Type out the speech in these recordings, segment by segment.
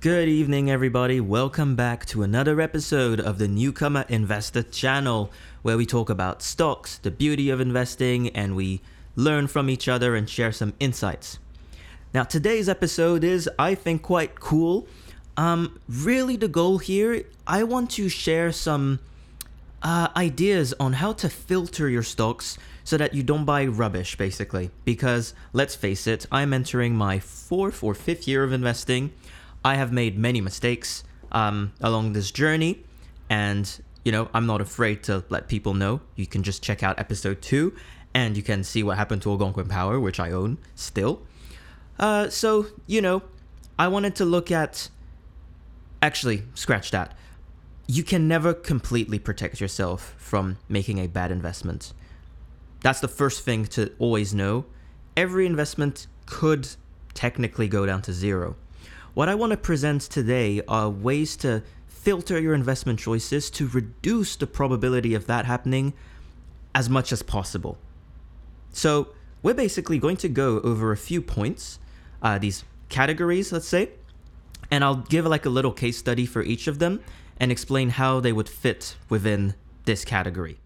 Good evening, everybody. Welcome back to another episode of the Newcomer Investor channel, where we talk about stocks, the beauty of investing, and we learn from each other and share some insights. Now, today's episode is, I think, quite cool. Um, really, the goal here, I want to share some uh, ideas on how to filter your stocks so that you don't buy rubbish, basically. Because let's face it, I'm entering my fourth or fifth year of investing. I have made many mistakes um, along this journey, and you know, I'm not afraid to let people know. You can just check out episode two, and you can see what happened to Algonquin Power, which I own still. Uh, so, you know, I wanted to look at. Actually, scratch that. You can never completely protect yourself from making a bad investment. That's the first thing to always know. Every investment could technically go down to zero. What I want to present today are ways to filter your investment choices to reduce the probability of that happening as much as possible. So, we're basically going to go over a few points, uh, these categories, let's say, and I'll give like a little case study for each of them and explain how they would fit within this category.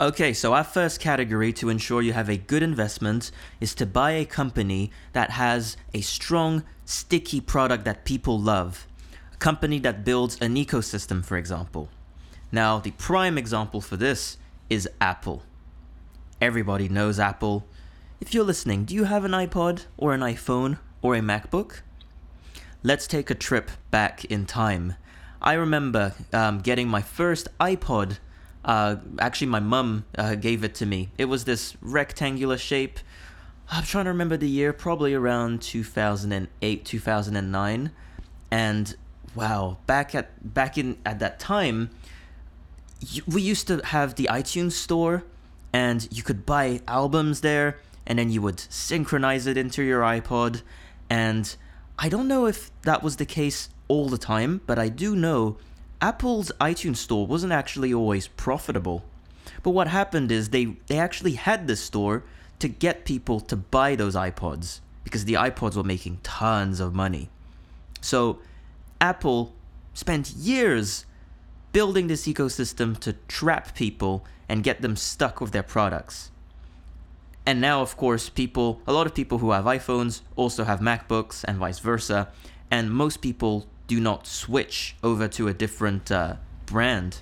Okay, so our first category to ensure you have a good investment is to buy a company that has a strong, sticky product that people love. A company that builds an ecosystem, for example. Now, the prime example for this is Apple. Everybody knows Apple. If you're listening, do you have an iPod or an iPhone or a MacBook? Let's take a trip back in time. I remember um, getting my first iPod uh, actually, my mum uh, gave it to me. It was this rectangular shape. I'm trying to remember the year, probably around 2008, 2009. And wow, back at back in at that time, we used to have the iTunes store, and you could buy albums there, and then you would synchronize it into your iPod. And I don't know if that was the case all the time, but I do know Apple's iTunes store wasn't actually always profitable. But what happened is they, they actually had this store to get people to buy those iPods because the iPods were making tons of money. So Apple spent years building this ecosystem to trap people and get them stuck with their products. And now, of course, people, a lot of people who have iPhones also have MacBooks and vice versa. And most people do not switch over to a different uh, brand.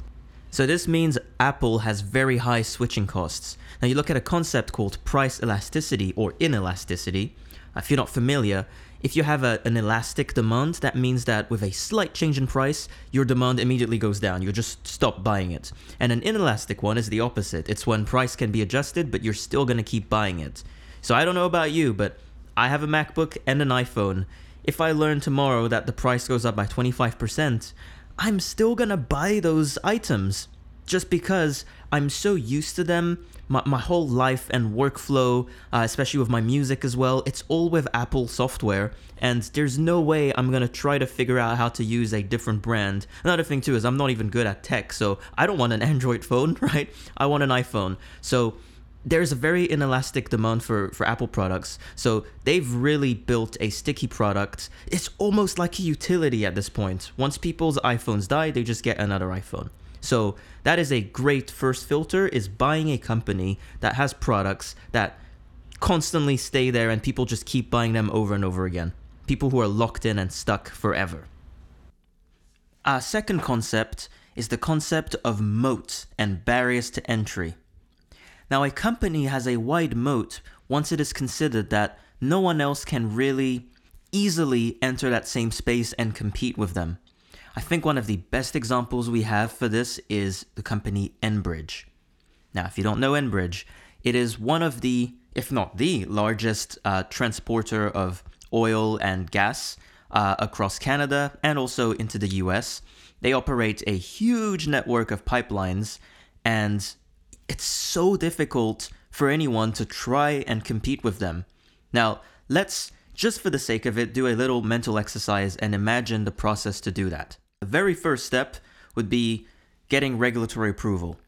So this means Apple has very high switching costs. Now you look at a concept called price elasticity or inelasticity. If you're not familiar, if you have a, an elastic demand, that means that with a slight change in price, your demand immediately goes down. You just stop buying it. And an inelastic one is the opposite. It's when price can be adjusted, but you're still going to keep buying it. So I don't know about you, but I have a MacBook and an iPhone if I learn tomorrow that the price goes up by 25%, I'm still gonna buy those items just because I'm so used to them. My, my whole life and workflow, uh, especially with my music as well, it's all with Apple software, and there's no way I'm gonna try to figure out how to use a different brand. Another thing, too, is I'm not even good at tech, so I don't want an Android phone, right? I want an iPhone. So there's a very inelastic demand for, for Apple products. So they've really built a sticky product. It's almost like a utility at this point. Once people's iPhones die, they just get another iPhone. So that is a great first filter is buying a company that has products that constantly stay there and people just keep buying them over and over again. People who are locked in and stuck forever. Our second concept is the concept of moat and barriers to entry. Now, a company has a wide moat once it is considered that no one else can really easily enter that same space and compete with them. I think one of the best examples we have for this is the company Enbridge. Now, if you don't know Enbridge, it is one of the, if not the largest uh, transporter of oil and gas uh, across Canada and also into the US. They operate a huge network of pipelines, and it's so difficult for anyone to try and compete with them. Now, let's, just for the sake of it, do a little mental exercise and imagine the process to do that. The very first step would be getting regulatory approval.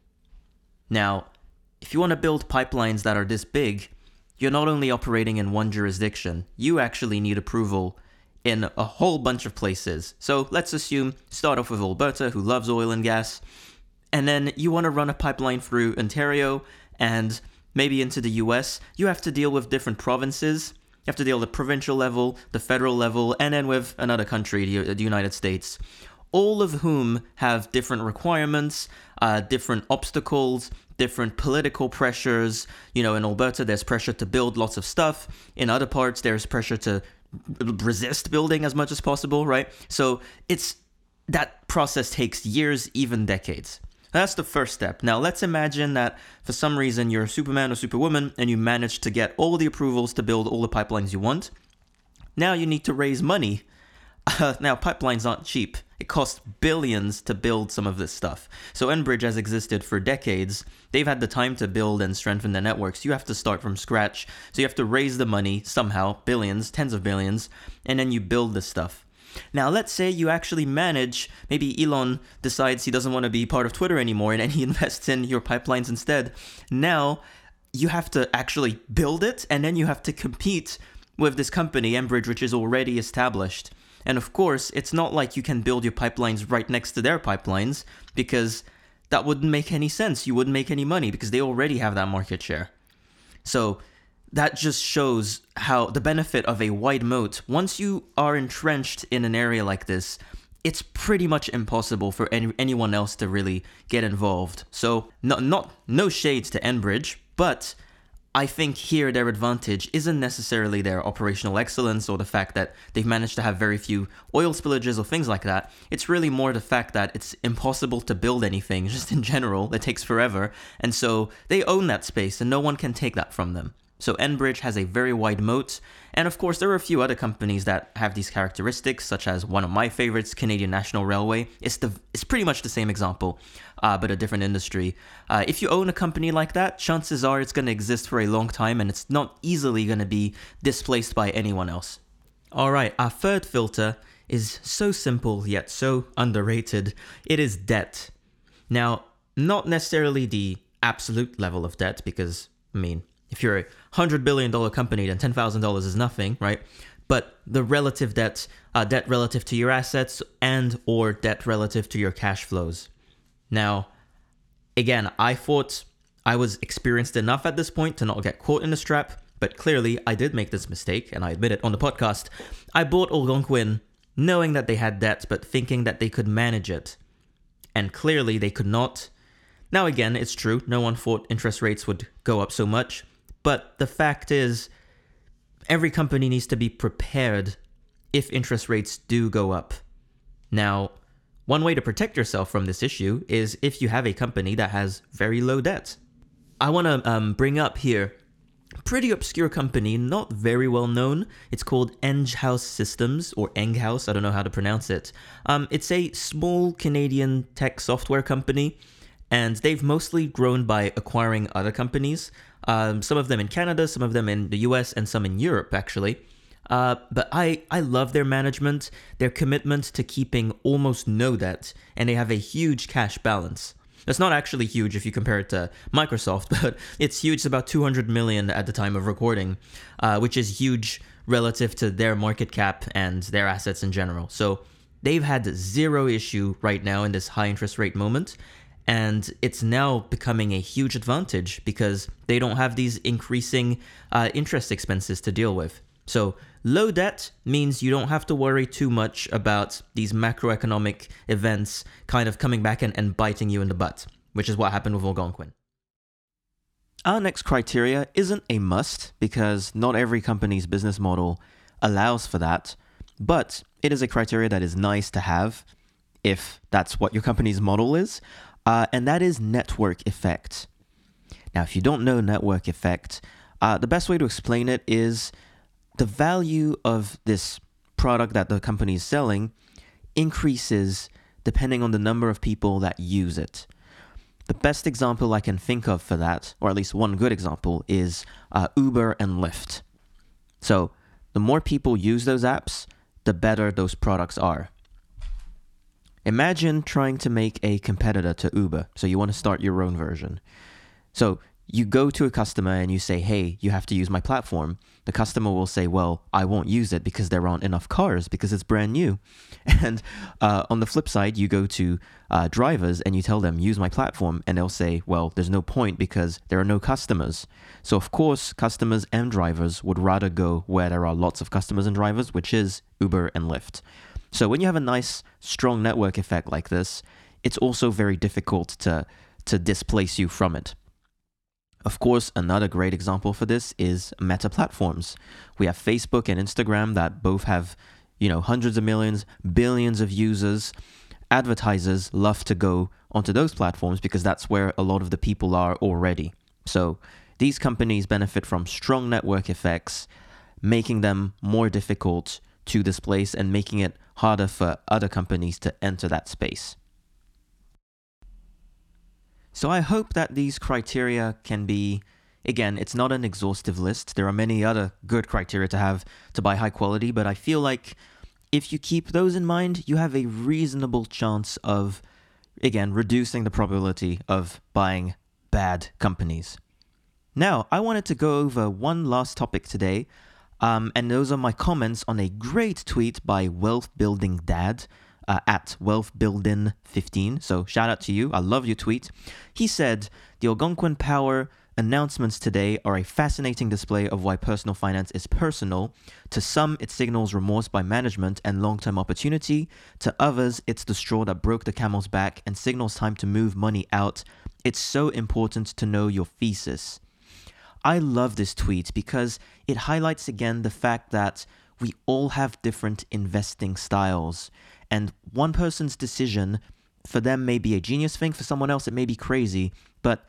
Now, if you want to build pipelines that are this big, you're not only operating in one jurisdiction, you actually need approval in a whole bunch of places. So let's assume, start off with Alberta, who loves oil and gas, and then you want to run a pipeline through Ontario and maybe into the US. You have to deal with different provinces. You have to deal with the provincial level, the federal level, and then with another country, the United States, all of whom have different requirements, uh, different obstacles, different political pressures. You know, in Alberta, there's pressure to build lots of stuff. In other parts, there's pressure to resist building as much as possible, right? So it's that process takes years, even decades. That's the first step. Now, let's imagine that for some reason you're a Superman or Superwoman and you manage to get all the approvals to build all the pipelines you want. Now you need to raise money. Uh, now, pipelines aren't cheap. It costs billions to build some of this stuff. So, Enbridge has existed for decades. They've had the time to build and strengthen their networks. You have to start from scratch. So, you have to raise the money somehow, billions, tens of billions, and then you build this stuff. Now, let's say you actually manage, maybe Elon decides he doesn't want to be part of Twitter anymore and he invests in your pipelines instead. Now, you have to actually build it and then you have to compete with this company, Enbridge, which is already established. And of course, it's not like you can build your pipelines right next to their pipelines because that wouldn't make any sense. You wouldn't make any money because they already have that market share. So that just shows how the benefit of a wide moat, once you are entrenched in an area like this, it's pretty much impossible for any, anyone else to really get involved. So, no, not no shades to Enbridge, but I think here their advantage isn't necessarily their operational excellence or the fact that they've managed to have very few oil spillages or things like that. It's really more the fact that it's impossible to build anything just in general. It takes forever. And so they own that space and no one can take that from them. So Enbridge has a very wide moat, and of course there are a few other companies that have these characteristics, such as one of my favorites, Canadian National Railway. It's the it's pretty much the same example, uh, but a different industry. Uh, if you own a company like that, chances are it's going to exist for a long time, and it's not easily going to be displaced by anyone else. All right, our third filter is so simple yet so underrated. It is debt. Now, not necessarily the absolute level of debt, because I mean if you're a hundred billion dollar company, then ten thousand dollars is nothing, right? But the relative debt, uh, debt relative to your assets, and or debt relative to your cash flows. Now, again, I thought I was experienced enough at this point to not get caught in the trap, but clearly I did make this mistake, and I admit it on the podcast. I bought Algonquin knowing that they had debt, but thinking that they could manage it. And clearly they could not. Now, again, it's true, no one thought interest rates would go up so much, but the fact is, every company needs to be prepared if interest rates do go up. Now, one way to protect yourself from this issue is if you have a company that has very low debt. I want to um, bring up here pretty obscure company, not very well known. It's called Enghouse Systems or Enghouse. I don't know how to pronounce it. Um, it's a small Canadian tech software company, and they've mostly grown by acquiring other companies um, some of them in Canada, some of them in the US, and some in Europe, actually. Uh, but I, I love their management, their commitment to keeping almost no debt, and they have a huge cash balance. That's not actually huge if you compare it to Microsoft, but it's huge. It's about 200 million at the time of recording, uh, which is huge relative to their market cap and their assets in general. So they've had zero issue right now in this high interest rate moment, and it's now becoming a huge advantage because they don't have these increasing uh, interest expenses to deal with. So, low debt means you don't have to worry too much about these macroeconomic events kind of coming back and, and biting you in the butt, which is what happened with Algonquin. Our next criteria isn't a must because not every company's business model allows for that, but it is a criteria that is nice to have if that's what your company's model is uh, and that is network effect. Now, if you don't know network effect, uh, the best way to explain it is the value of this product that the company is selling increases depending on the number of people that use it. The best example I can think of for that, or at least one good example, is uh, Uber and Lyft. So, the more people use those apps, the better those products are. Imagine trying to make a competitor to Uber. So you want to start your own version. So you go to a customer and you say, hey, you have to use my platform. The customer will say, well, I won't use it because there aren't enough cars because it's brand new. And uh, on the flip side, you go to uh, drivers and you tell them, use my platform. And they'll say, well, there's no point because there are no customers. So, of course, customers and drivers would rather go where there are lots of customers and drivers, which is Uber and Lyft. So, when you have a nice, strong network effect like this, it's also very difficult to, to displace you from it. Of course, another great example for this is meta platforms. We have Facebook and Instagram that both have, you know, hundreds of millions, billions of users. Advertisers love to go onto those platforms because that's where a lot of the people are already. So, these companies benefit from strong network effects, making them more difficult to this place and making it harder for other companies to enter that space. So I hope that these criteria can be again, it's not an exhaustive list. There are many other good criteria to have to buy high quality, but I feel like if you keep those in mind, you have a reasonable chance of again reducing the probability of buying bad companies. Now, I wanted to go over one last topic today, um, and those are my comments on a great tweet by Wealth Building Dad uh, at wealthbuilding15. So shout out to you. I love your tweet. He said, The Algonquin Power announcements today are a fascinating display of why personal finance is personal. To some, it signals remorse by management and long term opportunity. To others, it's the straw that broke the camel's back and signals time to move money out. It's so important to know your thesis. I love this tweet because it highlights again the fact that we all have different investing styles. And one person's decision for them may be a genius thing, for someone else it may be crazy, but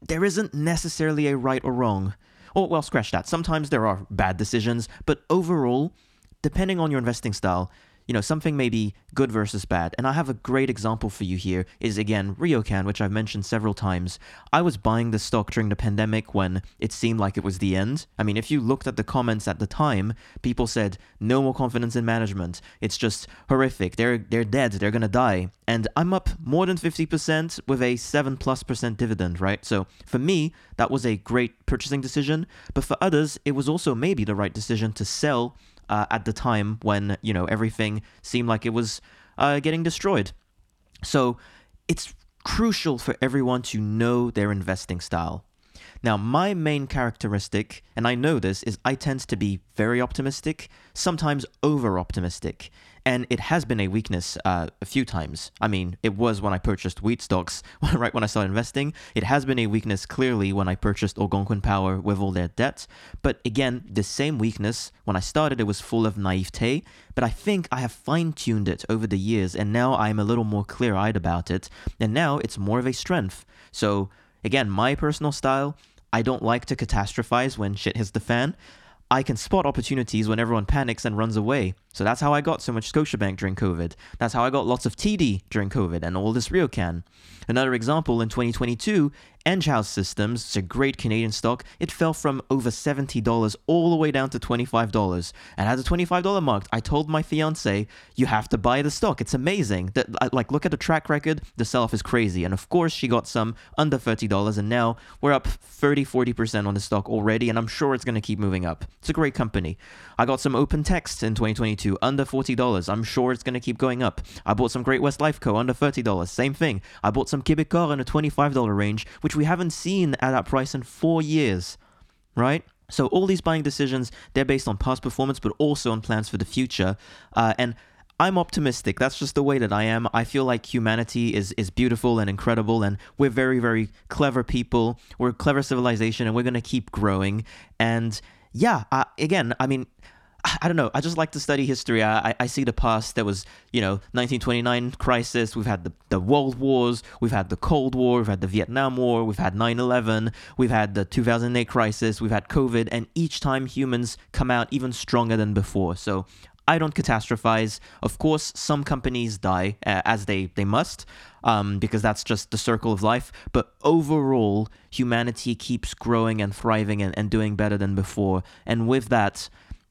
there isn't necessarily a right or wrong. Or, well, scratch that. Sometimes there are bad decisions, but overall, depending on your investing style, you know, something may be good versus bad. And I have a great example for you here is again RioCan, which I've mentioned several times. I was buying the stock during the pandemic when it seemed like it was the end. I mean, if you looked at the comments at the time, people said no more confidence in management. It's just horrific. They're they're dead. They're gonna die. And I'm up more than 50% with a 7 plus percent dividend, right? So for me, that was a great purchasing decision. But for others, it was also maybe the right decision to sell uh, at the time when you know everything seemed like it was uh, getting destroyed. So it's crucial for everyone to know their investing style. Now, my main characteristic, and I know this, is I tend to be very optimistic, sometimes over optimistic and it has been a weakness uh, a few times. I mean, it was when I purchased wheat stocks, right when I started investing. It has been a weakness clearly when I purchased Algonquin Power with all their debt. But again, the same weakness when I started, it was full of naivete. But I think I have fine tuned it over the years, and now I'm a little more clear eyed about it. And now it's more of a strength. So again, my personal style. I don't like to catastrophize when shit hits the fan. I can spot opportunities when everyone panics and runs away. So that's how I got so much Scotiabank during COVID. That's how I got lots of TD during COVID and all this Riocan. Another example in 2022, Enghouse Systems, it's a great Canadian stock, it fell from over $70 all the way down to $25. And at the $25 mark, I told my fiance, you have to buy the stock. It's amazing. That uh, like look at the track record, the sell-off is crazy. And of course, she got some under $30 and now we're up 30, 40% on the stock already and I'm sure it's going to keep moving up. It's a great company. I got some OpenText in 2022 under $40. I'm sure it's going to keep going up. I bought some Great West Life Co. under $30. Same thing. I bought some Quebecor in a $25 range, which we haven't seen at that price in four years, right? So all these buying decisions, they're based on past performance, but also on plans for the future. Uh, and I'm optimistic. That's just the way that I am. I feel like humanity is is beautiful and incredible, and we're very very clever people. We're a clever civilization, and we're gonna keep growing. And yeah, uh, again, I mean, I don't know. I just like to study history. I, I see the past. There was, you know, 1929 crisis. We've had the, the World Wars. We've had the Cold War. We've had the Vietnam War. We've had 9/11. We've had the 2008 crisis. We've had COVID. And each time humans come out even stronger than before. So I don't catastrophize. Of course, some companies die uh, as they they must, um, because that's just the circle of life. But overall, humanity keeps growing and thriving and, and doing better than before. And with that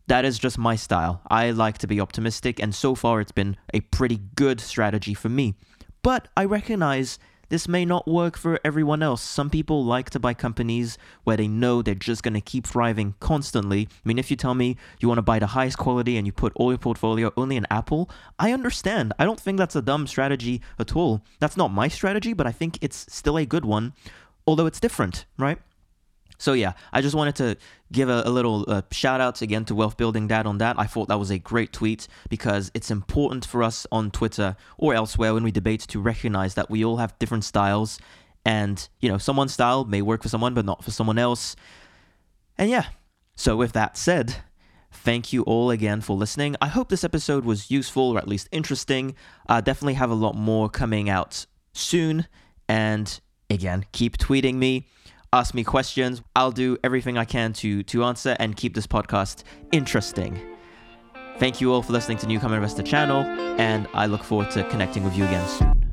that is just my style. I like to be optimistic, and so far it's been a pretty good strategy for me. But I recognize this may not work for everyone else. Some people like to buy companies where they know they're just going to keep thriving constantly. I mean, if you tell me you want to buy the highest quality and you put all your portfolio only in Apple, I understand. I don't think that's a dumb strategy at all. That's not my strategy, but I think it's still a good one, although it's different, right? So yeah, I just wanted to give a, a little uh, shout out again to Wealth Building Dad on that. I thought that was a great tweet because it's important for us on Twitter or elsewhere when we debate to recognize that we all have different styles, and you know someone's style may work for someone but not for someone else. And yeah, so with that said. Thank you all again for listening. I hope this episode was useful or at least interesting. I definitely have a lot more coming out soon. And again, keep tweeting me ask me questions. I'll do everything I can to to answer and keep this podcast interesting. Thank you all for listening to Newcomer Investor channel, and I look forward to connecting with you again soon.